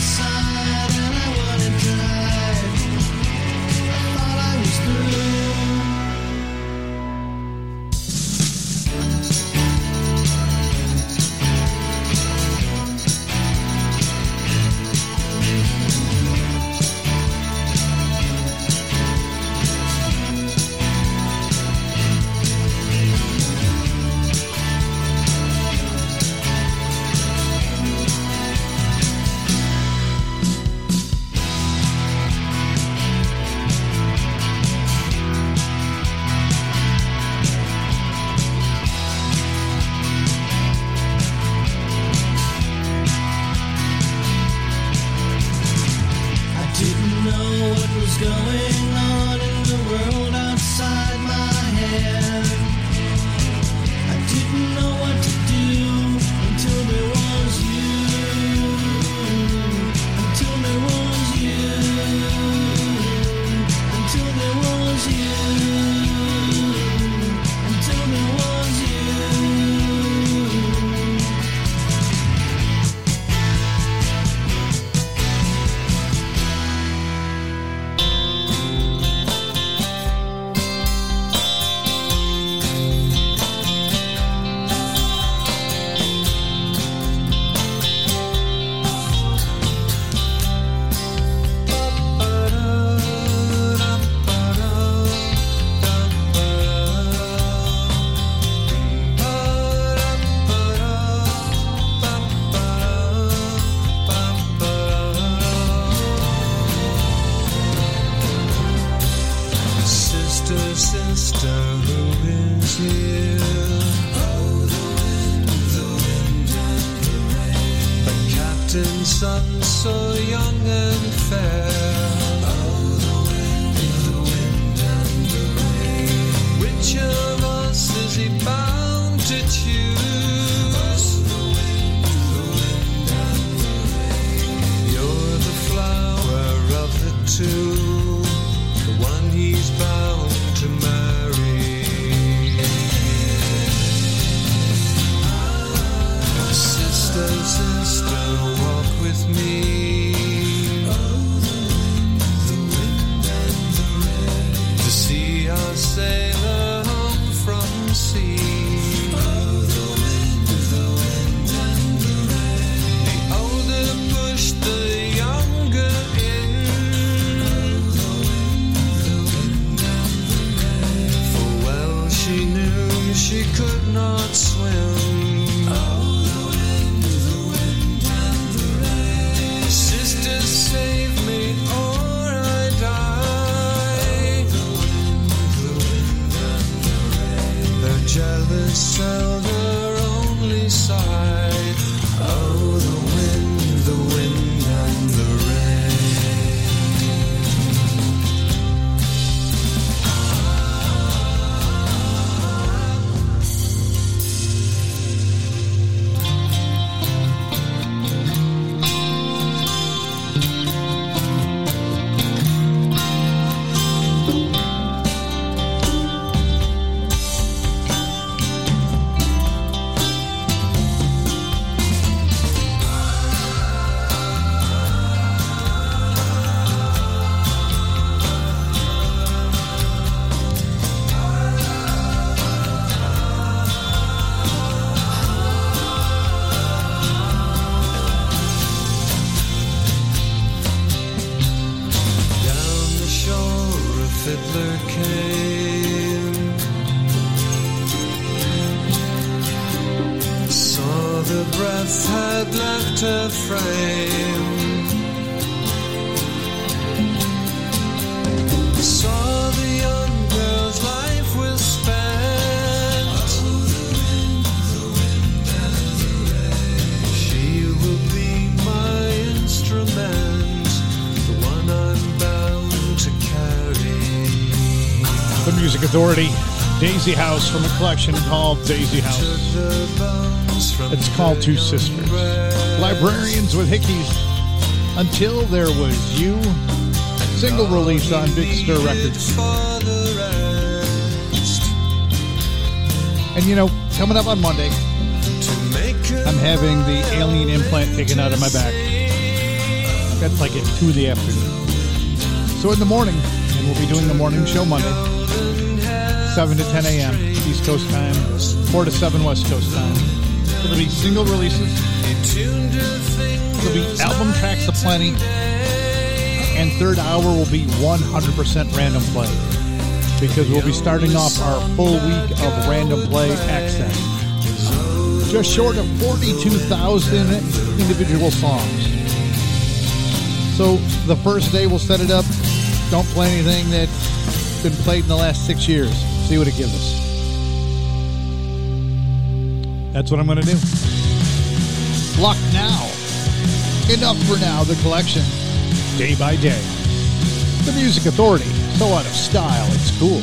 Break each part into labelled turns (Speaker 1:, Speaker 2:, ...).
Speaker 1: the
Speaker 2: sun. sun so young and fair. Oh, the wind, the wind and the rain. Which of us is he bound to choose? The wind, the wind and the rain. You're the flower of the two.
Speaker 3: Daisy House from a collection called Daisy House. It's called Two Sisters. Librarians with Hickeys. Until There Was You. Single release on Big Stir Records. And you know, coming up on Monday, I'm having the alien implant taken out of my back. That's like at 2 in the afternoon. So in the morning, and we'll be doing the morning show Monday, 7 to 10 a.m. East Coast time, 4 to 7 West Coast time. It'll be single releases. It'll be album tracks aplenty. And third hour will be 100% random play. Because we'll be starting off our full week of random play access. Just short of 42,000 individual songs. So the first day we'll set it up. Don't play anything that's been played in the last six years. See what it gives us. That's what I'm going to do. Luck now. Enough for now. The collection, day by day. The Music Authority. So out of style, it's cool.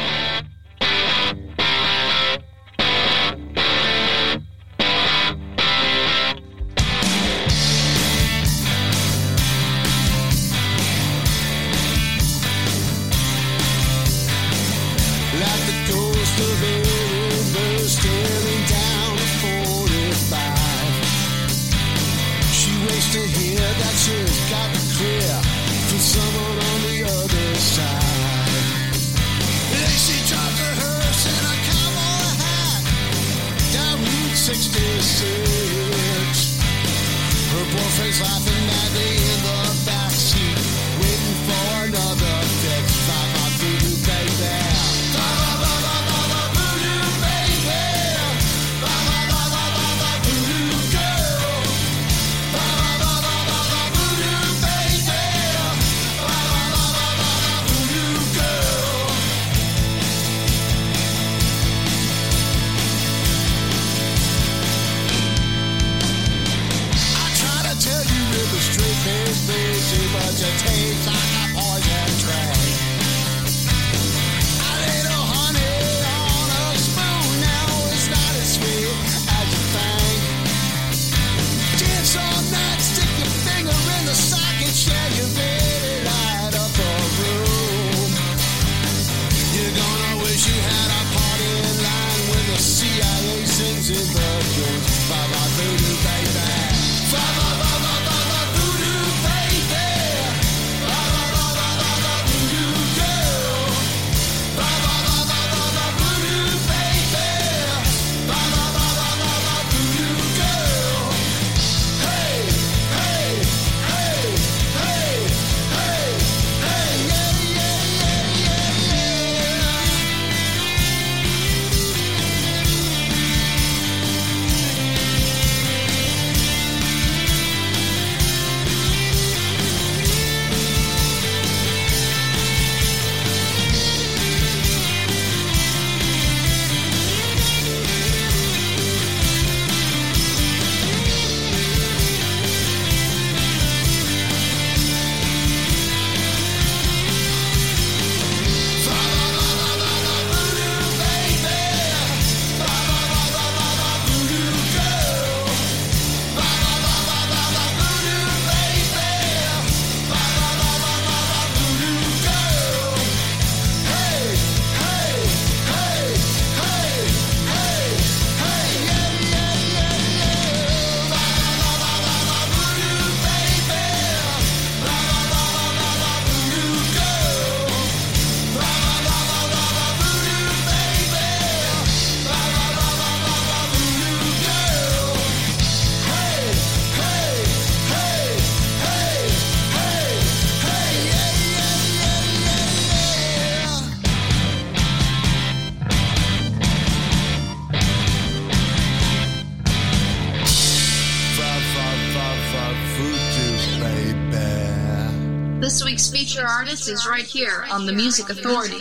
Speaker 4: Your
Speaker 5: Artist is right here on the Music Authority.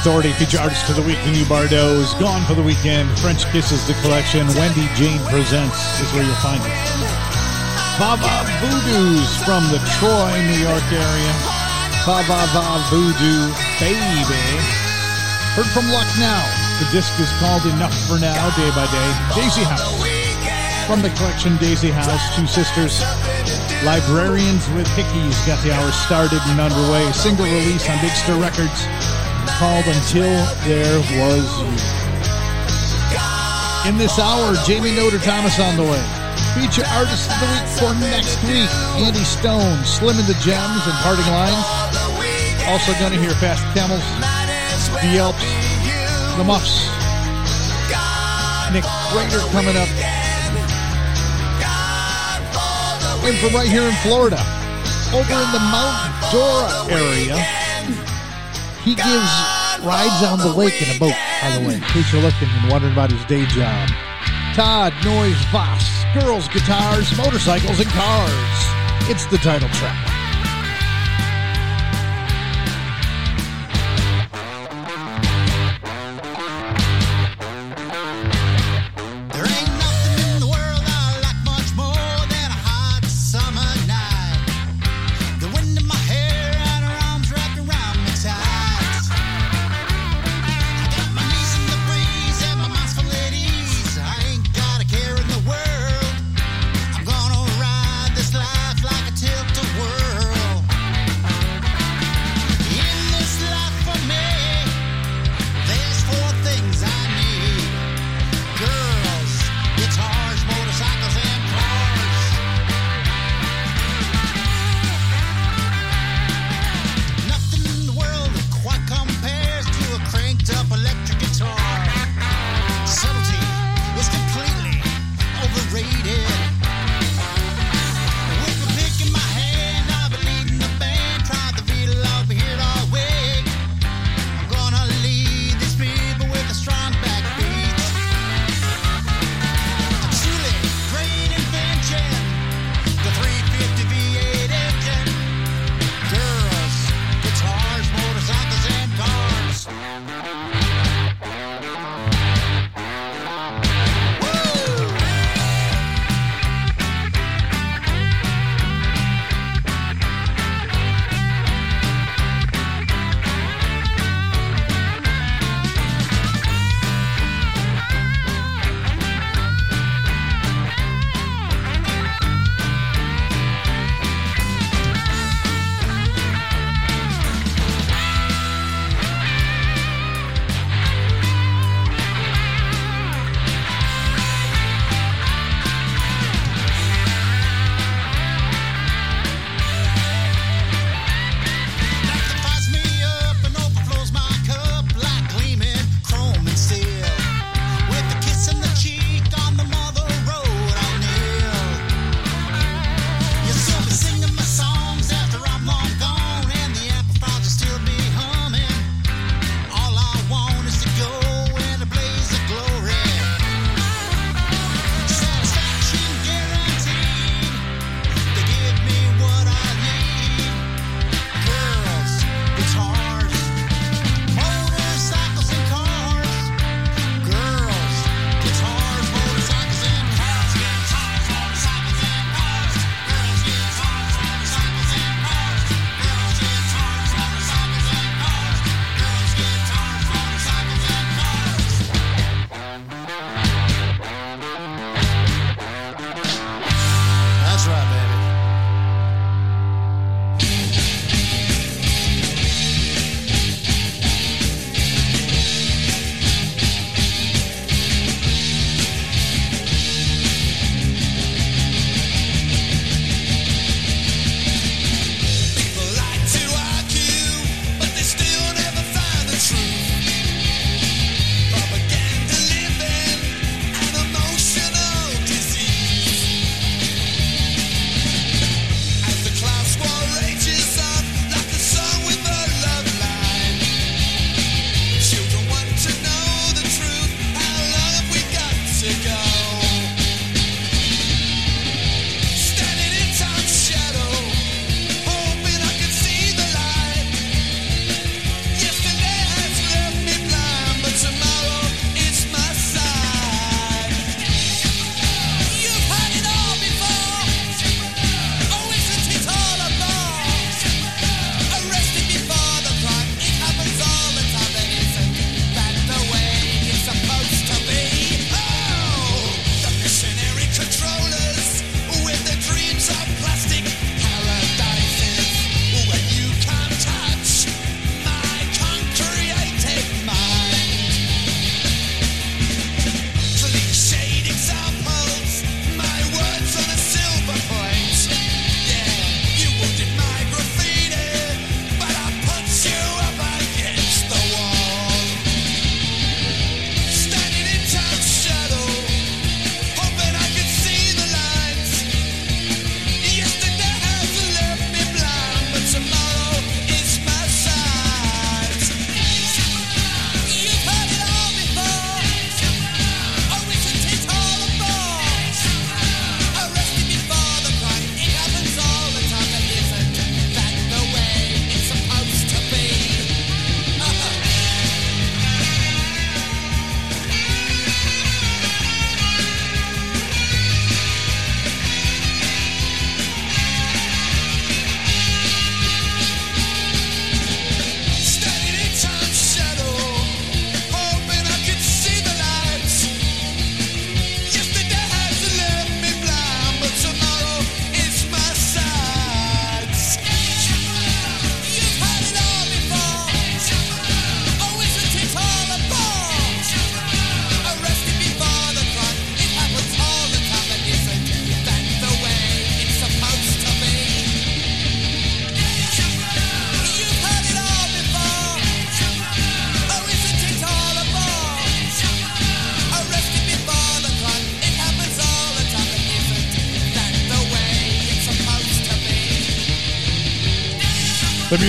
Speaker 3: Authority feature artist for the week, the new Bardos. Gone for the weekend. French Kisses, the collection. Wendy Jane Presents is where you'll find it. Baba Voodoo's from the Troy, New York area. Baba Va Voodoo, baby. Heard from Luck Now. The disc is called Enough for Now, Day by Day. Daisy House. From the collection Daisy House, Two Sisters. Librarians with Hickeys got the hour started and underway. Single release on Big Stir Records called Until There Was You. In this hour, Jamie Noter Thomas on the way. Feature artist of the week for next week, Andy Stone, Slim in the Gems and Parting Lines. Also going to hear Fast Camels, The Yelps, The Muffs, Nick Rader coming up. And from right here in Florida, over in the Mount Dora area, he gives rides on the lake in a boat, by the way, in case you're looking and wondering about his day job. Todd Noise Voss, girls, guitars, motorcycles, and cars. It's the title track.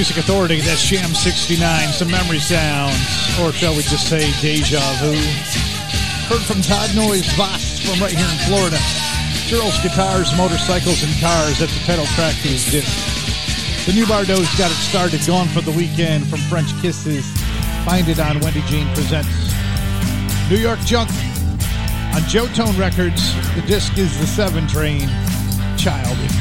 Speaker 3: Music Authority. That's Sham 69. Some memory sounds, or shall we just say deja vu? Heard from Todd Noise Voss from right here in Florida. Girls, guitars, motorcycles, and cars. That's the title track to his disc. The new Bardo's got it started. Gone for the weekend from French Kisses. Find it on Wendy Jean Presents. New York Junk on Joe Tone Records. The disc is The Seven Train.
Speaker 2: Childhood.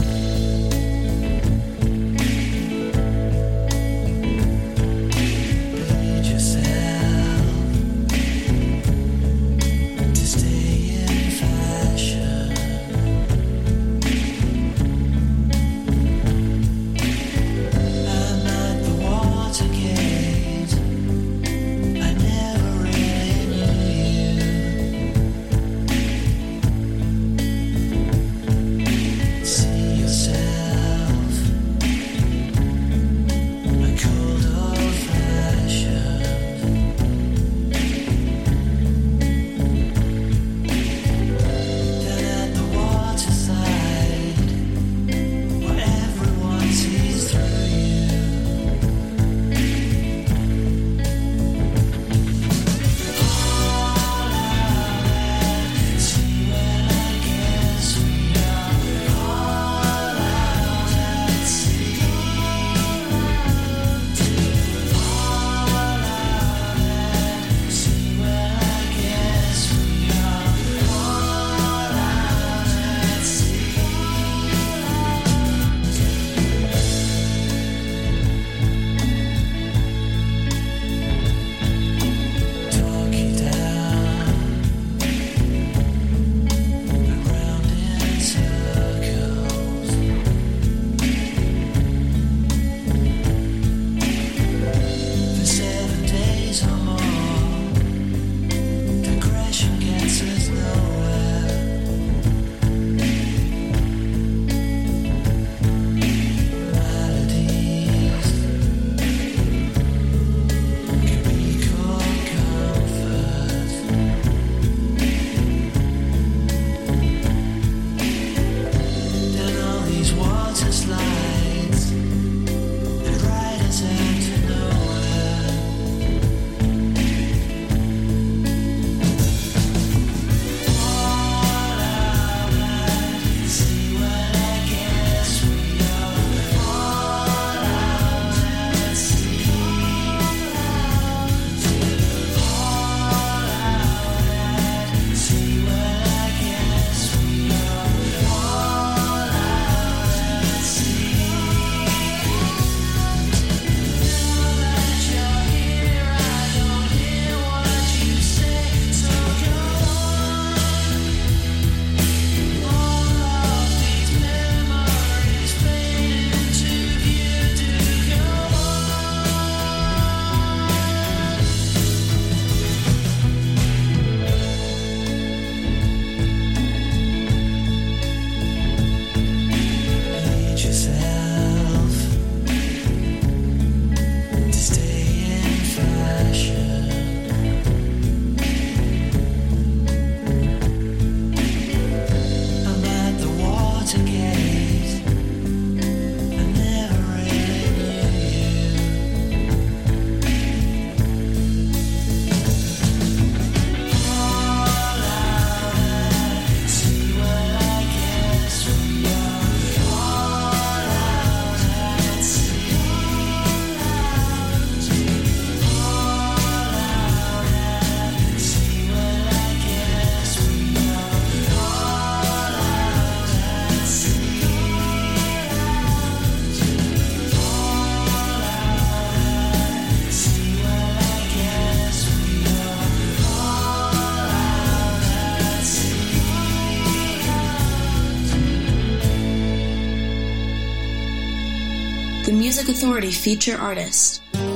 Speaker 4: Music Authority feature artist.
Speaker 2: Well,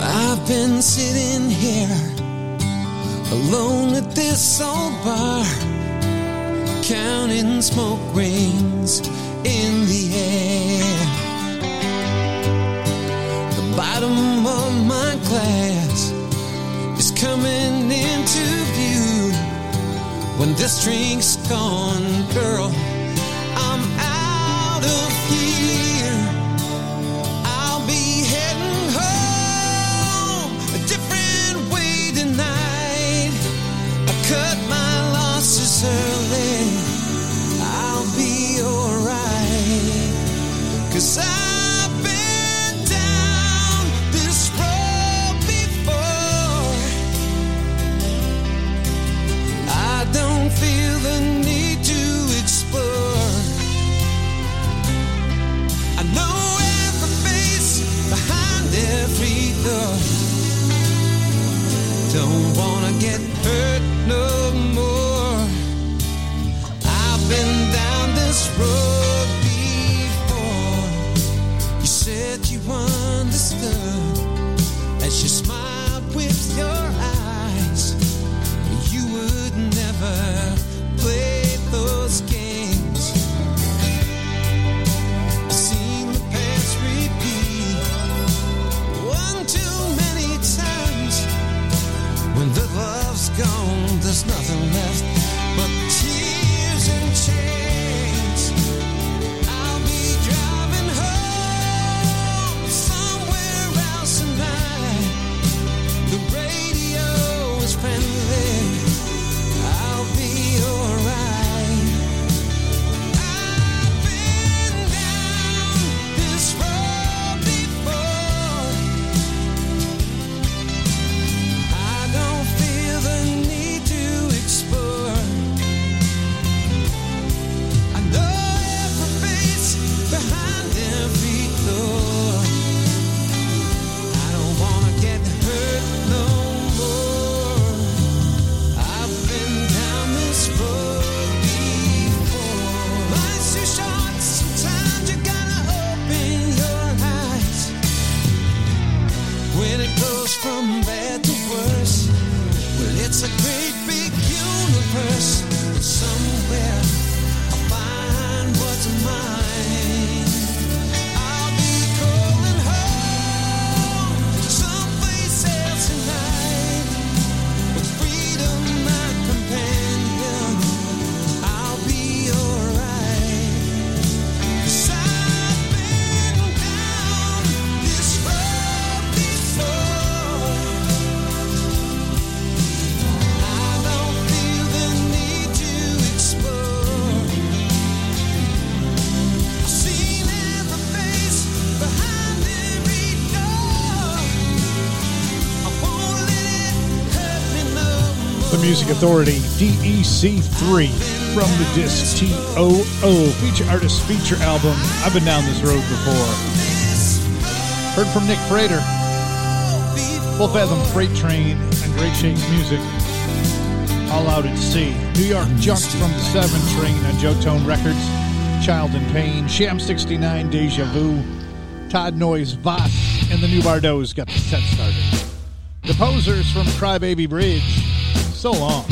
Speaker 2: I've been sitting here alone at this old bar, counting smoke rings in the air. The bottom of my glass is coming into view. When this drink's gone, girl, out When the love's gone, there's nothing left
Speaker 3: Authority DEC3 from the disc TOO feature artist feature album. I've been down this road before. Heard from Nick Frater, Full Fathom Freight Train, and Great Shakes Music. All out at sea. New York Junk from the 7 Train on Joe Tone Records. Child in Pain, Sham 69, Deja Vu, Todd Noyes, Voss, and the New Bardos got the set started. The Posers from Crybaby Bridge. So long.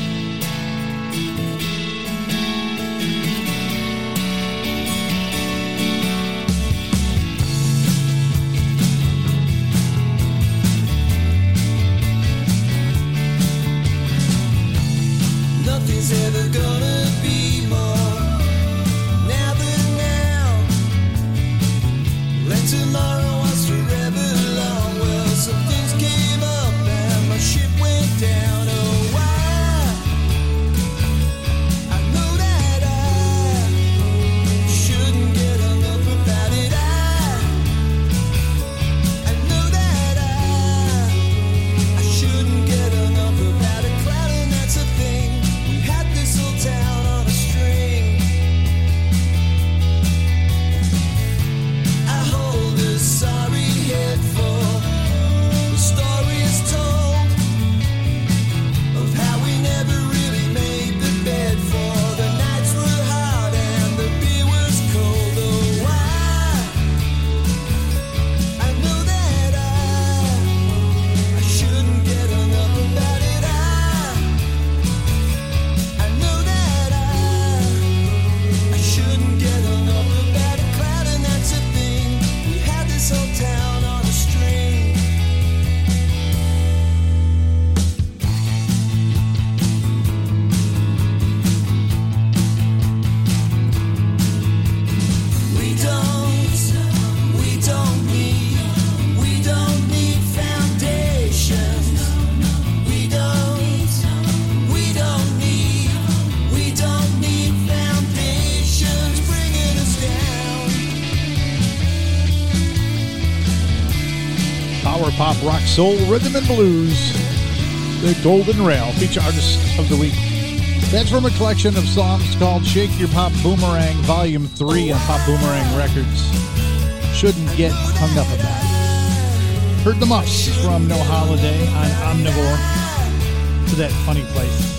Speaker 3: Soul, rhythm, and blues. The Golden Rail, feature artist of the week. That's from a collection of songs called Shake Your Pop Boomerang, Volume 3 on Pop Boomerang Records. Shouldn't get hung up about it. Heard the Muffs from No Holiday on Omnivore to that funny place.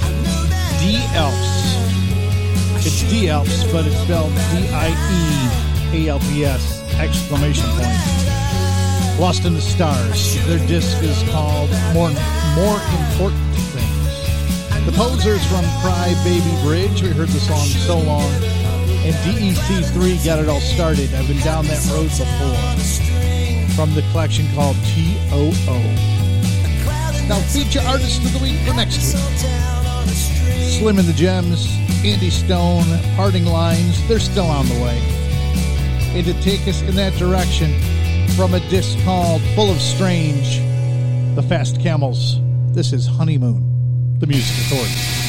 Speaker 3: D Elps. It's D Elps, but it's spelled D I E A L P S exclamation point. Lost in the Stars. Their disc is called More More Important Things. The Posers from Cry Baby Bridge. We heard the song So Long. And DEC3 got it all started. I've been down that road before. From the collection called TOO. Now, feature artist of the week for next week. Slim and the Gems, Andy Stone, Parting Lines. They're still on the way.
Speaker 2: and to take us in that direction from a disc called Full of Strange, The Fast Camels. This is Honeymoon, the Music Authority.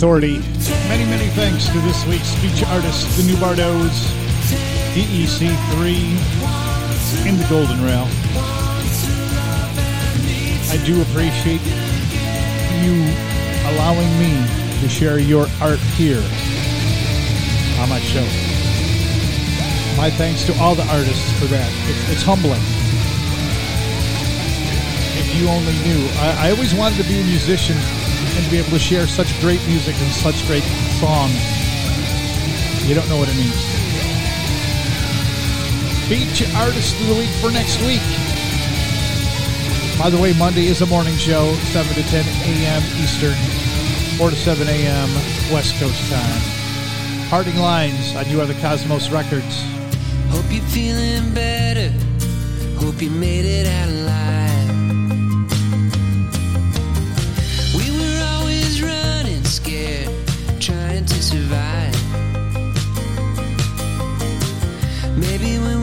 Speaker 2: Authority. Many, many thanks to this week's feature artist, the New Bardos, DEC3, and the Golden Rail. I do appreciate you allowing me to share your art here on my show. My thanks to all the artists for that. It's, it's humbling. If you only knew, I, I always wanted to be a musician and to be able to share such great music and such great songs. You don't know what it means. Beat Feature artist of the week for next week. By the way, Monday is a morning show, 7 to 10 a.m. Eastern, 4 to 7 a.m. West Coast time. Parting lines on You Are the Cosmos Records.
Speaker 6: Hope you're feeling better. Hope you made it out alive. любимым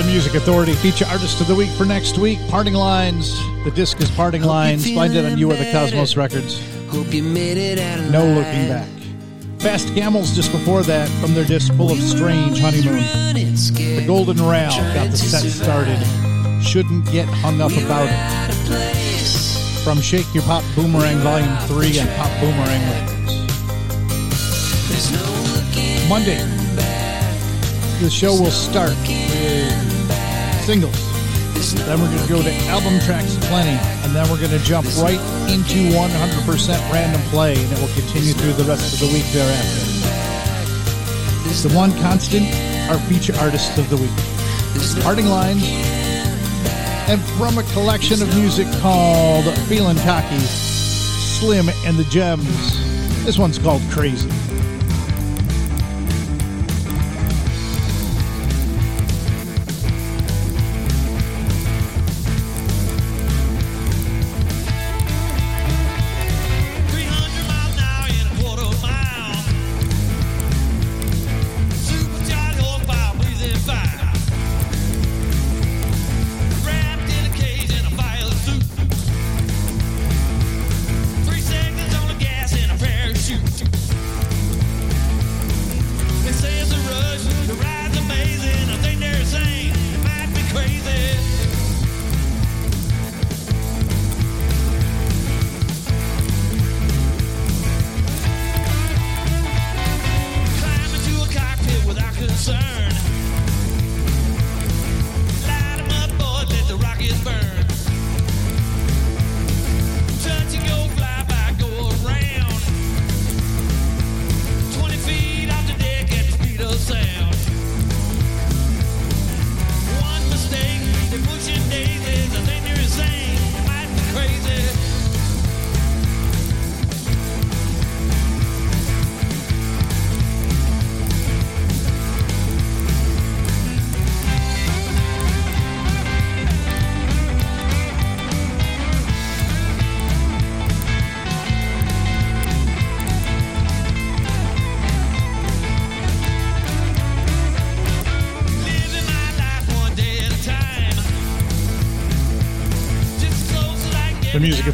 Speaker 3: Music Authority feature artist of the week for next week. Parting Lines. The disc is Parting
Speaker 6: Hope
Speaker 3: Lines. Find it on You Are the Cosmos. Records.
Speaker 6: Hope you made it out alive.
Speaker 3: No looking back. Fast Camels just before that from their disc Full of Strange Honeymoon. The Golden Rail got the set started. Shouldn't get hung up about it.
Speaker 6: Out of place.
Speaker 3: From Shake Your Pop Boomerang Volume 3 and Pop Boomerang Records. Monday, the show will start with singles. Then we're going to go to album tracks plenty, and then we're going to jump right into 100% random play, and it will continue through the rest of the week thereafter. The one constant, our feature artists of the week. Parting lines, and from a collection of music called Feeling Cocky, Slim and the Gems. This one's called. Crazy.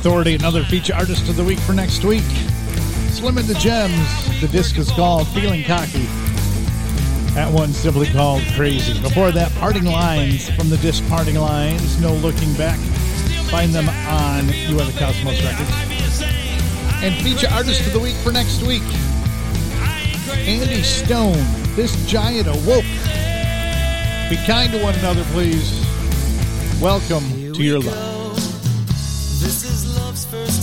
Speaker 3: Authority, another feature artist of the week for next week. Slim and the Gems. The disc is called Feeling Cocky. That one's simply called Crazy. Before that, Parting Lines from the disc Parting Lines. No looking back. Find them on You Are the Cosmos Records. And feature artist of the week for next week. Andy Stone. This giant awoke. Be kind to one another, please. Welcome to your love.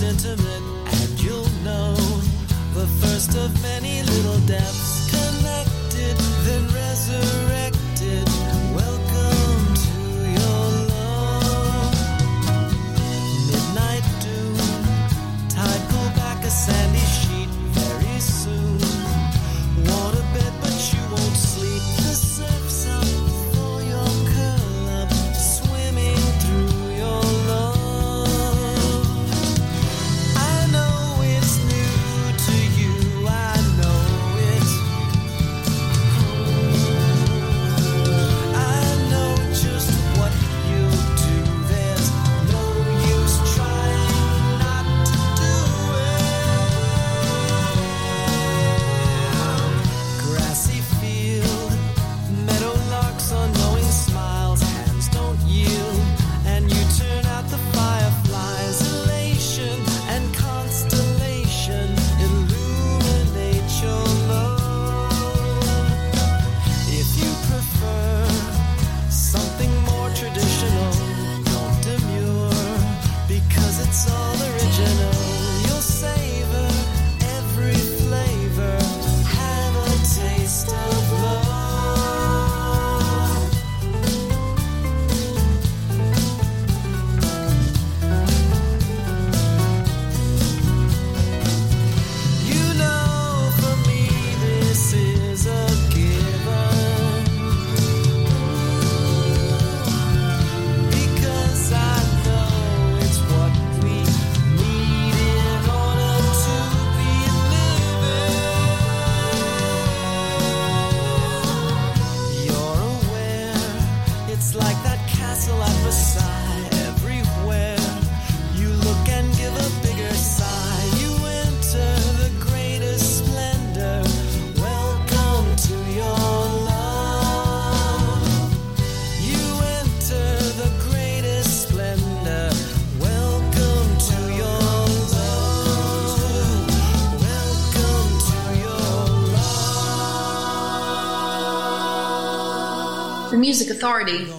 Speaker 7: Intimate, and you'll know the first of many little deaths
Speaker 2: Music Authority.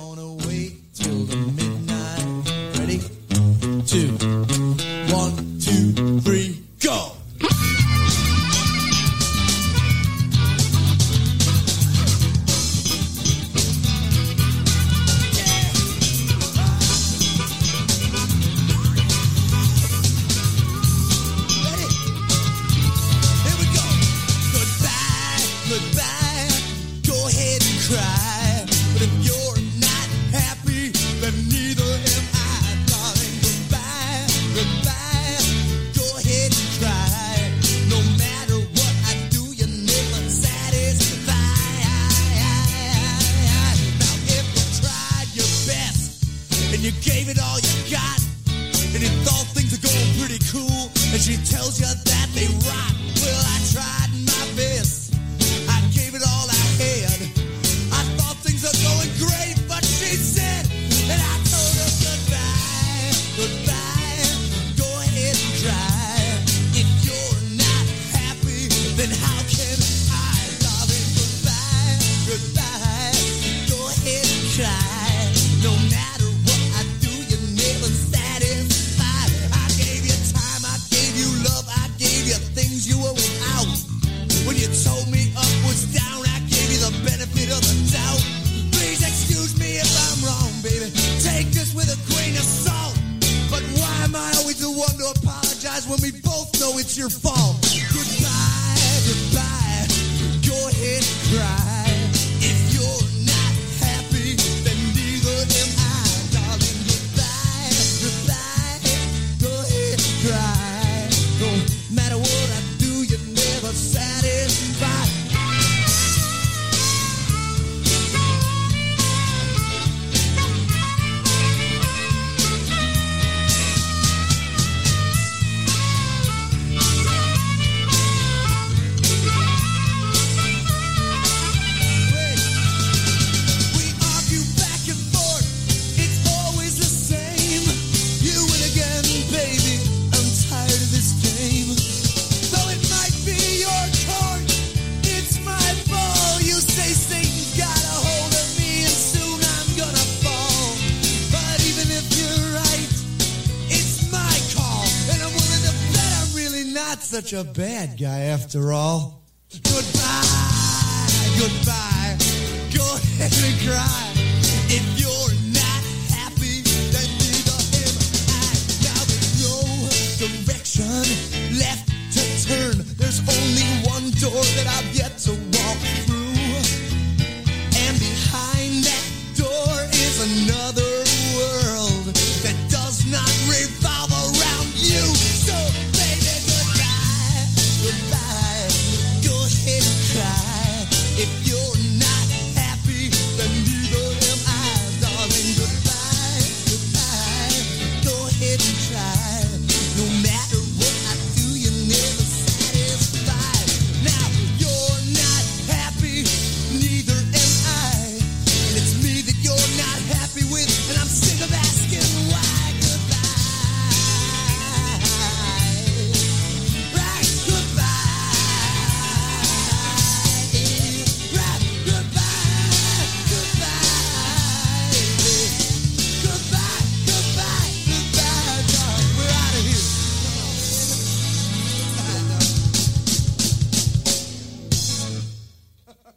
Speaker 8: Such a bad guy after all.